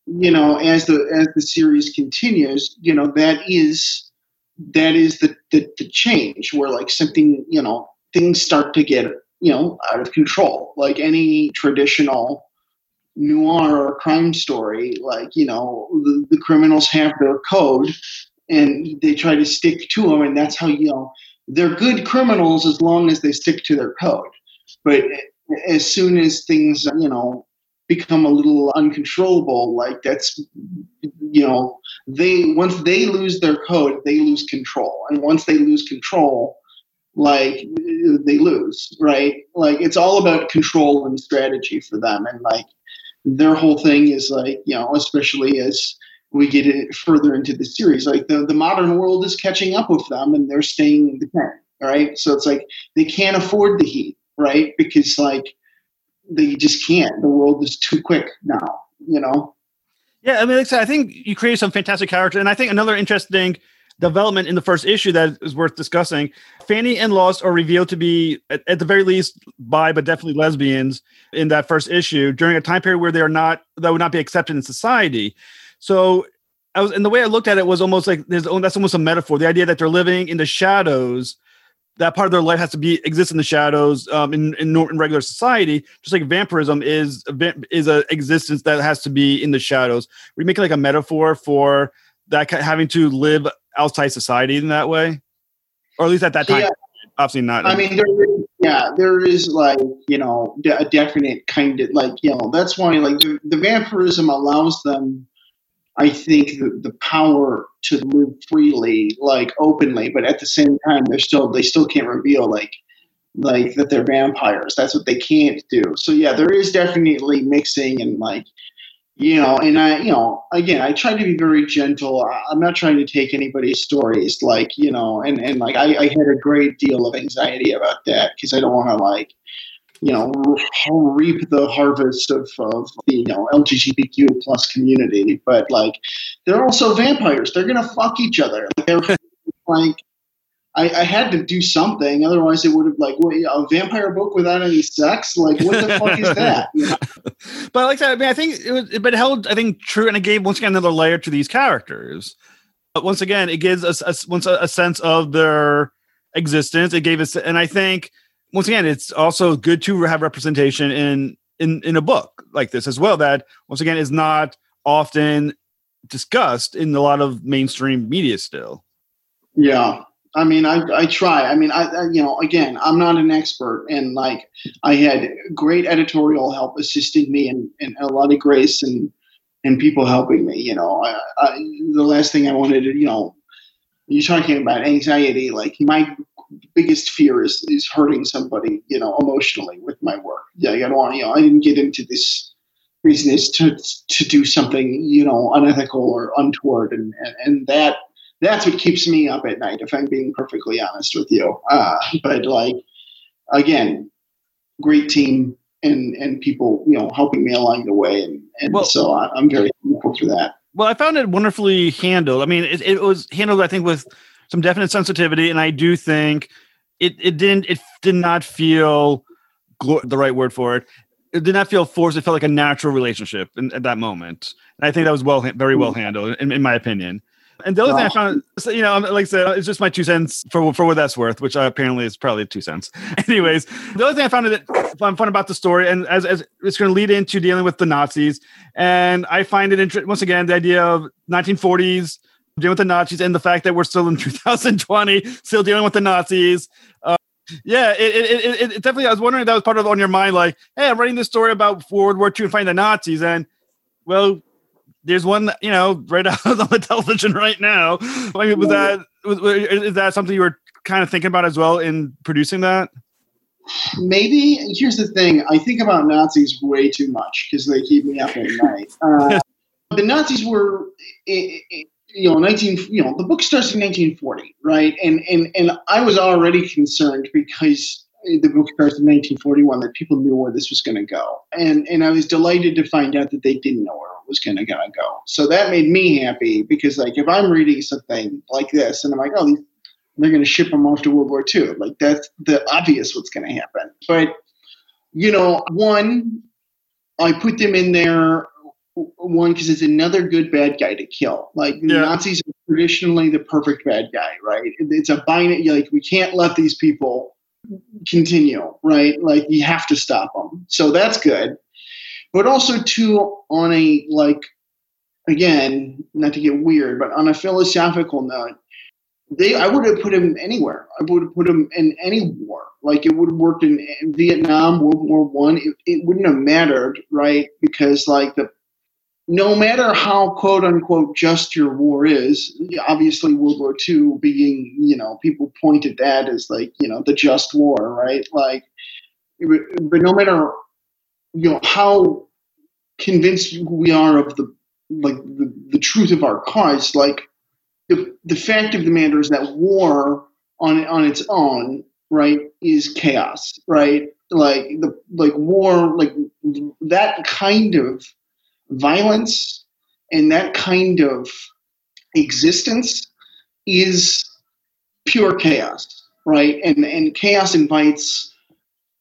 you know, as the as the series continues, you know, that is that is the the, the change where like something, you know, things start to get, you know, out of control. Like any traditional noir or crime story, like, you know, the, the criminals have their code and they try to stick to them, and that's how you know they're good criminals as long as they stick to their code. But as soon as things you know become a little uncontrollable, like that's you know they once they lose their code, they lose control, and once they lose control, like they lose, right? Like it's all about control and strategy for them, and like their whole thing is like you know especially as we get it further into the series. Like the, the modern world is catching up with them and they're staying in the tent. Right. So it's like they can't afford the heat, right? Because like they just can't. The world is too quick now, you know? Yeah, I mean, like I said, I think you created some fantastic characters. And I think another interesting development in the first issue that is worth discussing. Fanny and Lost are revealed to be, at, at, the very least, bi, but definitely lesbians in that first issue during a time period where they are not, that would not be accepted in society. So I was, and the way I looked at it was almost like there's oh, that's almost a metaphor. The idea that they're living in the shadows, that part of their life has to be exist in the shadows um, in, in, in regular society, just like vampirism is is a existence that has to be in the shadows. We make it like a metaphor for that having to live outside society in that way, or at least at that time. Yeah. Obviously not. I mean, there, yeah, there is like you know a definite kind of like you know that's why like the, the vampirism allows them I think the, the power to live freely, like openly, but at the same time, they're still they still can't reveal like like that they're vampires. That's what they can't do. So yeah, there is definitely mixing and like you know, and I you know again I try to be very gentle. I'm not trying to take anybody's stories like you know, and and like I, I had a great deal of anxiety about that because I don't want to like you know reap the harvest of, of the you know LGBTQ plus community, but like they're also vampires. They're gonna fuck each other. They're *laughs* like I, I, had to do something, otherwise it would have like wait, a vampire book without any sex. Like what the fuck is that? *laughs* But like I mean, I think it was, but held I think true, and it gave once again another layer to these characters. But once again, it gives us a, once a, a sense of their existence. It gave us, and I think once again, it's also good to have representation in in in a book like this as well. That once again is not often discussed in a lot of mainstream media still. Yeah. I mean, I, I try. I mean, I, I, you know, again, I'm not an expert, and like, I had great editorial help assisting me, and, and a lot of grace and and people helping me. You know, I, I, the last thing I wanted to, you know, you're talking about anxiety. Like my biggest fear is is hurting somebody, you know, emotionally with my work. Yeah, I don't want, you know, I didn't get into this business to to do something, you know, unethical or untoward, and and, and that that's what keeps me up at night. If I'm being perfectly honest with you, uh, but like again, great team and and people, you know, helping me along the way, and and well, so I'm very thankful for that. Well, I found it wonderfully handled. I mean, it, it was handled, I think, with some definite sensitivity, and I do think it it didn't it did not feel the right word for it. It did not feel forced. It felt like a natural relationship in, at that moment. And I think that was well, very well handled, in, in my opinion. And the other wow. thing I found, you know, like I said, it's just my two cents for for what that's worth, which uh, apparently is probably two cents. *laughs* Anyways, the other thing I found that fun, fun about the story, and as, as it's going to lead into dealing with the Nazis, and I find it interesting. Once again, the idea of 1940s dealing with the Nazis and the fact that we're still in *laughs* 2020, still dealing with the Nazis. Uh, Yeah, it, it, it, it definitely. I was wondering if that was part of on your mind, like, hey, I'm writing this story about World War II and fighting the Nazis, and well, there's one, you know, right *laughs* out on the television right now. I mean, was that was, is that something you were kind of thinking about as well in producing that? Maybe. Here's the thing: I think about Nazis way too much because they keep me up at night. *laughs* Uh, the Nazis were. You know, 19, you know, the book starts in 1940, right? And, and, and I was already concerned because the book starts in 1941 that people knew where this was going to go. And, and I was delighted to find out that they didn't know where it was going to go. So that made me happy because like, if I'm reading something like this and I'm like, oh, they're going to ship them off to World War II. Like that's the obvious what's going to happen. But, you know, one, I put them in there one because it's another good bad guy to kill. Like Yeah. Nazis are traditionally the perfect bad guy, right? It's a binary. Like we can't let these people continue, right? Like you have to stop them. So that's good. But also too on a like again, not to get weird, but on a philosophical note, they I would have put him anywhere. I would have put him in any war. Like it would have worked in eh, Vietnam, World War One. It, it wouldn't have mattered, right? Because like the no matter how quote unquote just your war is, obviously World War II being, you know, people point at that as like, you know, the just war, right? Like, but, but no matter, you know, how convinced we are of the like the, the truth of our cause, like the the fact of the matter is that war on on its own, right, is chaos, right? Like the like war, like that kind of violence and that kind of existence is pure chaos, right? And and chaos invites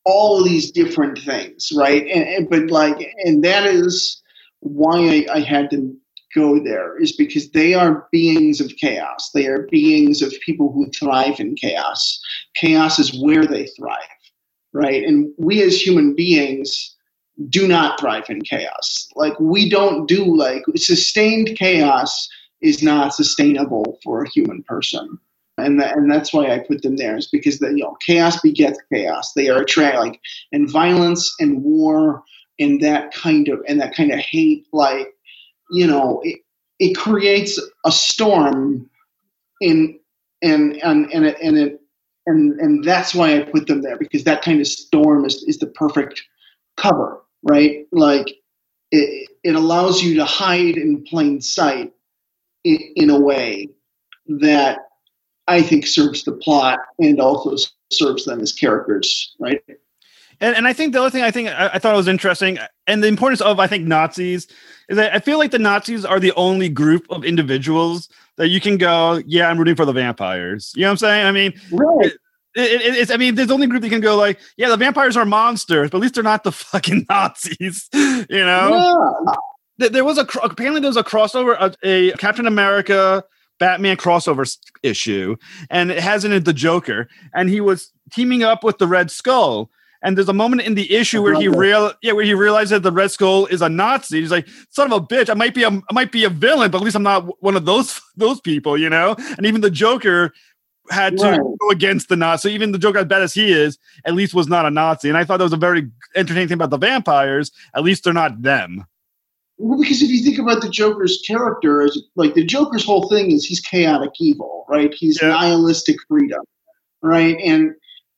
all these different things, right? And, and but like, and that is why I, I had to go there is because they are beings of chaos. They are beings of people who thrive in chaos. Chaos is where they thrive, right? And we as human beings do not thrive in chaos. Like we don't do like sustained chaos is not sustainable for a human person. And, tha- and that's why I put them there is because the, you know chaos begets chaos. They are attract like and violence and war and that kind of and that kind of hate like you know it, it creates a storm in and and and it, and it and and that's why I put them there because that kind of storm is is the perfect cover, right? Like it, it allows you to hide in plain sight in, in a way that I think serves the plot and also serves them as characters, right? And, and I think the other thing I think I, I thought was interesting, and the importance of I think Nazis is that I feel like the Nazis are the only group of individuals that you can go, yeah, I'm rooting for the vampires. You know what I'm saying? I mean, Right. It, it, it's I mean, there's only group that can go like, yeah, the vampires are monsters, but at least they're not the *laughs* fucking Nazis. You know? Yeah. Th- there was a apparently there was a crossover a, a Captain America Batman crossover issue, and it has in it the Joker, and he was teaming up with the Red Skull. And there's a moment in the issue where he real yeah where he realizes that the Red Skull is a Nazi. He's like, son of a bitch, I might be a I might be a villain, but at least I'm not one of those *laughs* those people, you know. And even the Joker had to Right. go against the Nazi. So even the Joker, as bad as he is, at least was not a Nazi. And I thought that was a very entertaining thing about the vampires. At least they're not them. Well, because if you think about the Joker's character, as like the Joker's whole thing is he's chaotic evil, right? He's Yeah. nihilistic freedom, right? And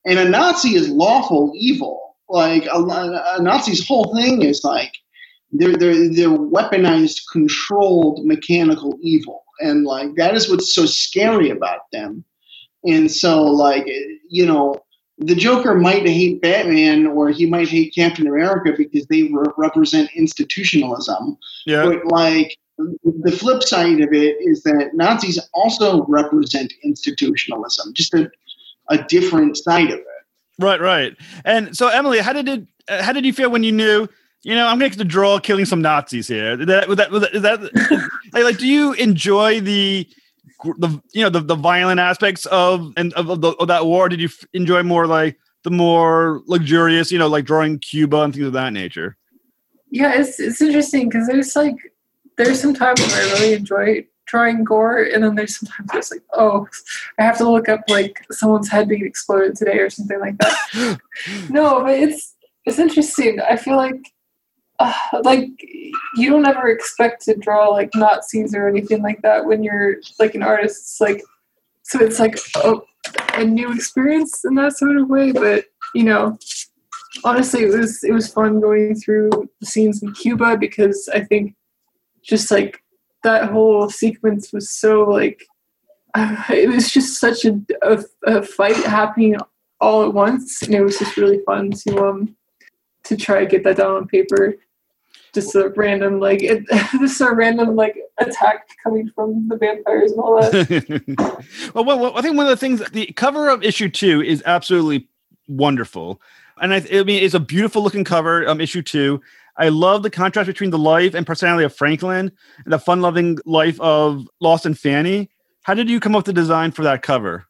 and a Nazi is lawful evil. Like a, a Nazi's whole thing is like they're they're they're weaponized, controlled, mechanical evil, and like that is what's so scary about them. And so, like you know, the Joker might hate Batman or he might hate Captain America because they re- represent institutionalism. Yeah. But like the flip side of it is that Nazis also represent institutionalism, just a, a different side of it. Right, right. And so, Emily, how did it? uh, How did you feel when you knew? You know, I'm going to draw killing some Nazis here. That, that, that, is that *laughs* like, like, do you enjoy the, the, you know, the, the violent aspects of and of, of, the, of that war? Did you f- enjoy more like the more luxurious, you know, like drawing Cuba and things of that nature? Yeah, it's it's interesting because there's like there's some times where I really enjoy drawing gore, and then there's sometimes it's like, oh, I have to look up like someone's head being exploded today or something like that. *laughs* no, but it's it's interesting. I feel like uh, *sighs* like you don't ever expect to draw like Nazis or anything like that when you're like an artist. It's like so it's like a, a new experience in that sort of way. But you know, honestly, it was it was fun going through the scenes in Cuba because I think just like that whole sequence was so like uh, *sighs* it was just such a, a, a fight happening all at once, and it was just really fun to um to try to get that down on paper. Just a random like it, *laughs* just a random like attack coming from the vampires and all that. *laughs* well, well, I think one of the things the cover of issue two is absolutely wonderful, and I, I mean it's a beautiful looking cover. Um, issue two. I love the contrast between the life and personality of Franklin and the fun-loving life of Lost and Fanny. How did you come up with the design for that cover?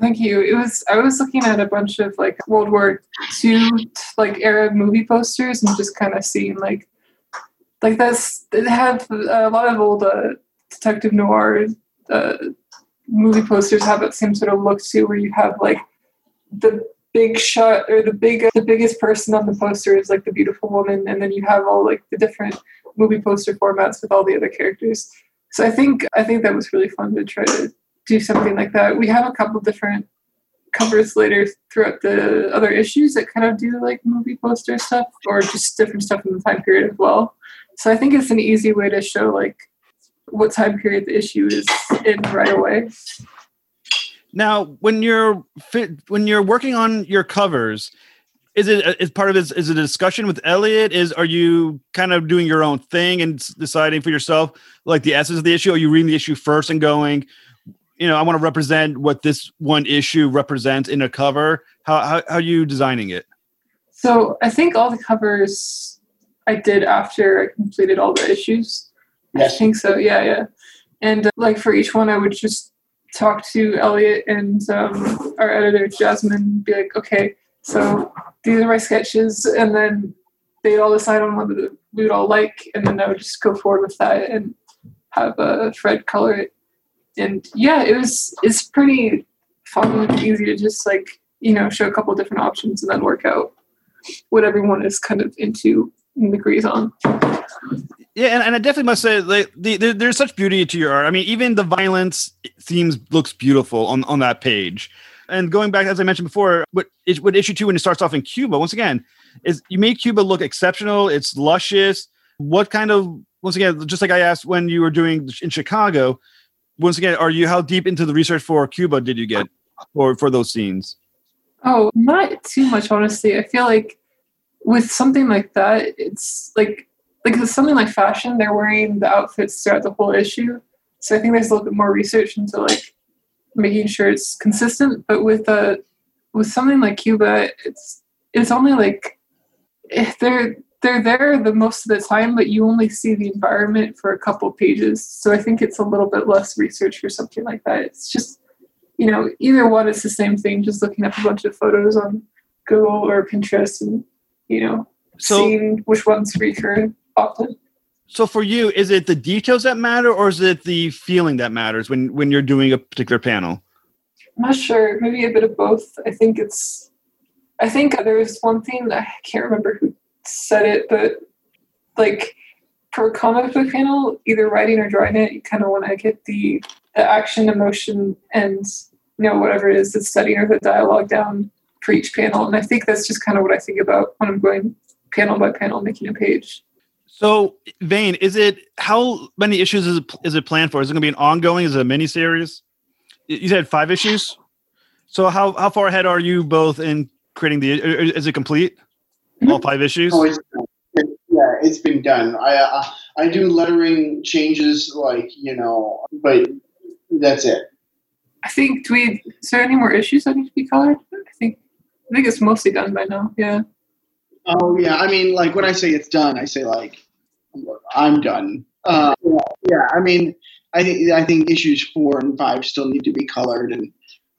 Thank you. It was I was looking at a bunch of like World War II like era movie posters and just kind of seeing like like that's they have a lot of old uh, detective noir uh, movie posters have that same sort of look too, where you have like the big shot or the big the biggest person on the poster is like the beautiful woman, and then you have all like the different movie poster formats with all the other characters. So I think I think that was really fun to try to do something like that. We have a couple different covers later throughout the other issues that kind of do like movie poster stuff or just different stuff in the time period as well. So I think it's an easy way to show like what time period the issue is in right away. Now, when you're when you're working on your covers, is it uh, is part of it is it a discussion with Eliot? Is are you kind of doing your own thing and deciding for yourself like the essence of the issue? Are you reading the issue first and going, you know, I want to represent what this one issue represents in a cover? How how, how are you designing it? So I think all the covers I did after I completed all the issues. Yes. I think so. Yeah, yeah. And uh, like for each one, I would just talk to Eliot and um, our editor Jasmine, be like, okay, so these are my sketches, and then they all decide on what we would all like, and then I would just go forward with that and have uh, Fred color it. And yeah, it was it's pretty fun and easy to just like you know show a couple different options and then work out what everyone is kind of into agrees on. Yeah, and, and I definitely must say, like, the, the, there's such beauty to your art. I mean, even the violence themes looks beautiful on, on that page. And going back, as I mentioned before, what, what issue two when it starts off in Cuba, once again, is you make Cuba look exceptional. It's luscious. What kind of once again, just like I asked when you were doing in Chicago, once again, are you how deep into the research for Cuba did you get for for those scenes? Oh, not too much, honestly. I feel like with something like that, it's like like something like fashion, they're wearing the outfits throughout the whole issue. So I think there's a little bit more research into like making sure it's consistent. But with a uh, with something like Cuba, it's it's only like eh, they're they're there the most of the time, but you only see the environment for a couple pages. So I think it's a little bit less research for something like that. It's just you know either one is the same thing, just looking up a bunch of photos on Google or Pinterest and you know so, seeing which ones recur often. So for you, is it the details that matter, or is it the feeling that matters when when you're doing a particular panel? I'm not sure. Maybe a bit of both. I think it's. I think there's one thing I can't remember who said it, but like for a comic book panel, either writing or drawing it, you kind of want to get the, the action, emotion, and you know whatever it is the setting or the dialogue down for each panel. And I think that's just kind of what I think about when I'm going panel by panel making a page. So, Vain, is it how many issues is it, is it planned for? Is it going to be an ongoing? Is it a mini series? You said five issues. So, how how far ahead are you both in creating the? Is it complete? Mm-hmm. All five issues? Oh, it's, yeah, it's been done. I uh, I do lettering changes, like you know, but that's it. I think. Do we? Is there any more issues that need to be colored? I think. I think it's mostly done by now. Yeah. Oh yeah, I mean, like when I say it's done, I say like I'm done. Uh, yeah, yeah, I mean, I think I think issues four and five still need to be colored, and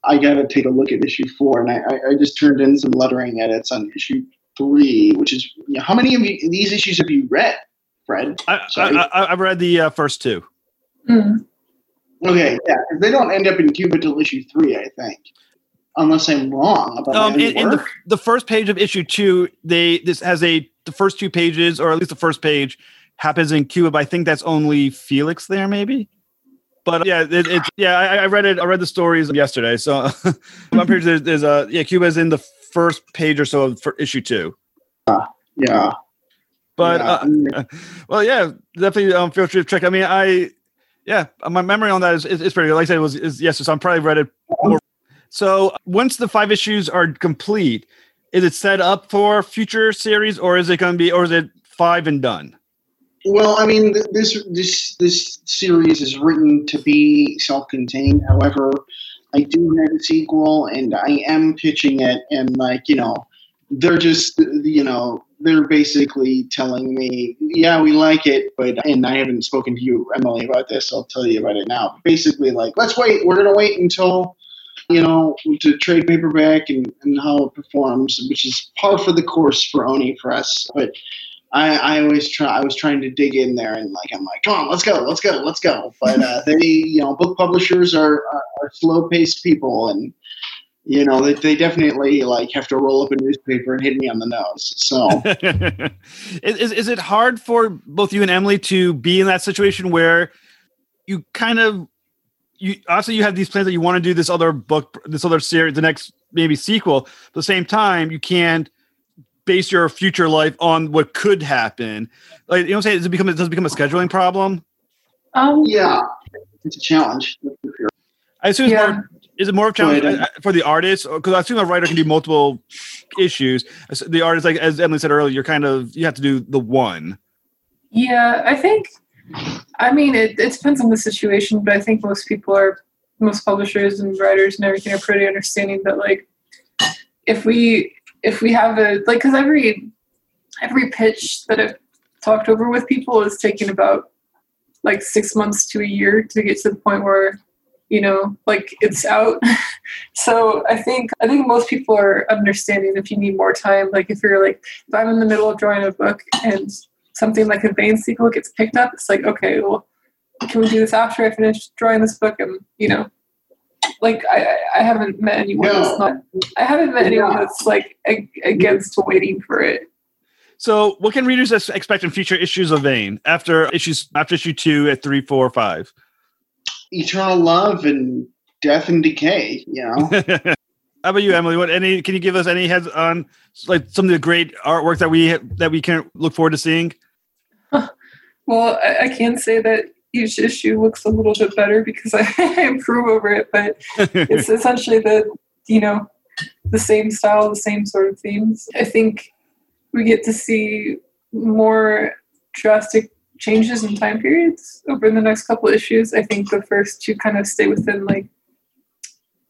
I got to take a look at issue four. And I, I just turned in some lettering edits on issue three, which is you know, how many of you, these issues have you read, Fred? I, I, have read the uh, first two. Mm. Okay, yeah, 'cause they don't end up in Cuba till issue three, I think, unless I'm wrong about Um, in, in the, the first page of issue two, they this has a the first two pages, or at least the first page, happens in Cuba. But I think that's only Felix there, maybe. But uh, yeah, it, it's yeah. I, I read it. I read the stories yesterday. So *laughs* one page there's, there's a yeah. Cuba's in the first page or so of for issue two. yeah, But yeah, uh, *laughs* well, yeah, definitely um, feel free to check. I mean, I yeah, my memory on that is is, is pretty good. Like I said, it was is yes, so I'm probably read it more. So once the five issues are complete, is it set up for future series, or is it going to be, or is it five and done? Well, I mean, this this this series is written to be self-contained. However, I do have a sequel, and I am pitching it, and like you know, they're just you know they're basically telling me, yeah, we like it, but and I haven't spoken to you, Emily, about this. I'll tell you about it now. Basically, like let's wait. We're gonna wait until you know to trade paperback and and how it performs, which is par for the course for Oni Press, but. I, I always try. I was trying to dig in there, and like I'm like, come on, let's go, let's go, let's go. But uh, *laughs* they, you know, book publishers are are, are slow paced people, and you know they, they definitely like have to roll up a newspaper and hit me on the nose. So *laughs* is, is is it hard for both you and Emily to be in that situation where you kind of you obviously you have these plans that you want to do this other book, this other series, the next maybe sequel. At the same time, you can't base your future life on what could happen. Like you know, what I'm saying, does it become does it become a scheduling problem? Um, yeah, it's a challenge. I assume it's Yeah. more. Is it more of a challenge for the artist? Because I assume a writer can do multiple issues. The artist, like as Emily said earlier, you're kind of you have to do the one. Yeah, I think. I mean, it, it depends on the situation, but I think most people are, most publishers and writers and everything are pretty understanding that like, if we if we have a like, because every every pitch that I've talked over with people is taking about like six months to a year to get to the point where you know like it's out. *laughs* So i think i think most people are understanding if you need more time like if you're like if i'm in the middle of drawing a book and something like a Vain sequel gets picked up, it's like, okay, well, can we do this after I finish drawing this book? And you know, like I, I- I haven't met anyone that's not. I haven't met anyone that's like ag- against waiting for it. So, what can readers expect in future issues of Vain after issues after issue two at three, four, five? Eternal love and death and decay. You know. *laughs* How about you, Emily? What any? Can you give us any heads on like some of the great artwork that we that we can look forward to seeing? Well, I, I can say that each issue looks a little bit better because I, *laughs* improve over it, but it's *laughs* essentially the you know the same style, the same sort of themes. I think we get to see more drastic changes in time periods over the next couple issues. I think the first two kind of stay within like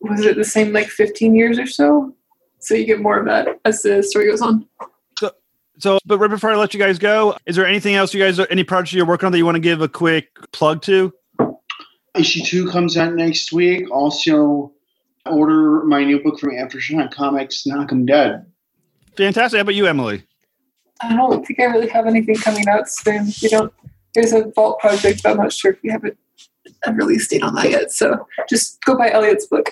was it the same like 15 years or so? So you get more of that as the story goes on. So, but right before I let you guys go, is there anything else you guys, any projects you're working on that you want to give a quick plug to? Issue two comes out next week. Also, order my new book from Aftershock Comics, Knock 'em Dead. Fantastic. How about you, Emily? I don't think I really have anything coming out soon. We don't. There's a vault project, but I'm not sure if we have a, a release date on that yet. So just go buy Eliot's book.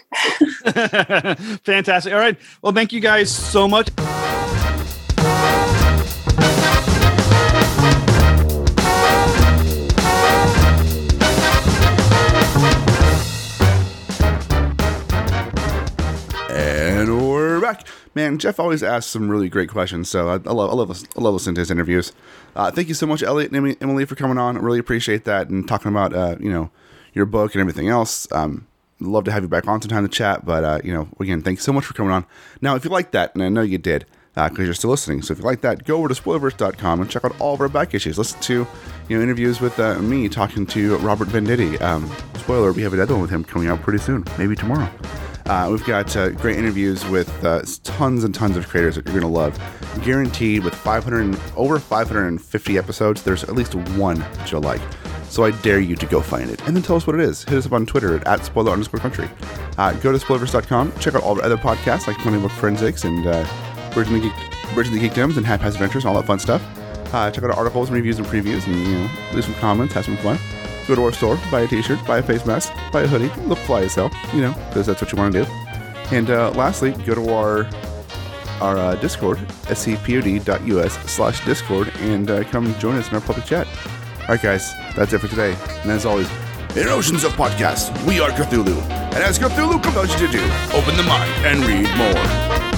*laughs* Fantastic. All right. Well, thank you guys so much. Man, Jeff always asks some really great questions, so I, I love I love I love listening to his interviews. Uh, thank you so much, Eliot and Emily- for coming on. I really appreciate that and talking about uh, you know your book and everything else. Um, love to have you back on sometime to chat, but uh, you know again, thanks so much for coming on. Now, if you like that, and I know you did, because you're still listening, so if you like that, go over to spoilerverse.com and check out all of our back issues. Listen to you know interviews with uh, me talking to Robert Venditti. Um, spoiler: we have another one with him coming out pretty soon, maybe tomorrow. Uh, we've got uh, great interviews with uh, tons and tons of creators that you're going to love. Guaranteed with 500, over 550 episodes, there's at least one that you'll like. So I dare you to go find it and then tell us what it is. Hit us up on Twitter at, at spoiler underscore country. Uh, go to spoilers.com, check out all our other podcasts like Funny Book Forensics and uh, Bridging the, Geek, Bridging the Geekdoms and Haphazard Adventures and all that fun stuff. Uh, check out our articles and reviews and previews and, you know, leave some comments, have some fun. Go to our store, buy a t-shirt, buy a face mask, buy a hoodie, look fly as hell, you know, because that's what you want to do. And uh, lastly, go to our our uh, Discord, scpod.us slash Discord, and uh, come join us in our public chat. All right, guys, that's it for today. And as always, in oceans of podcasts, we are Cthulhu. And as Cthulhu compels you to do, open the mind and read more.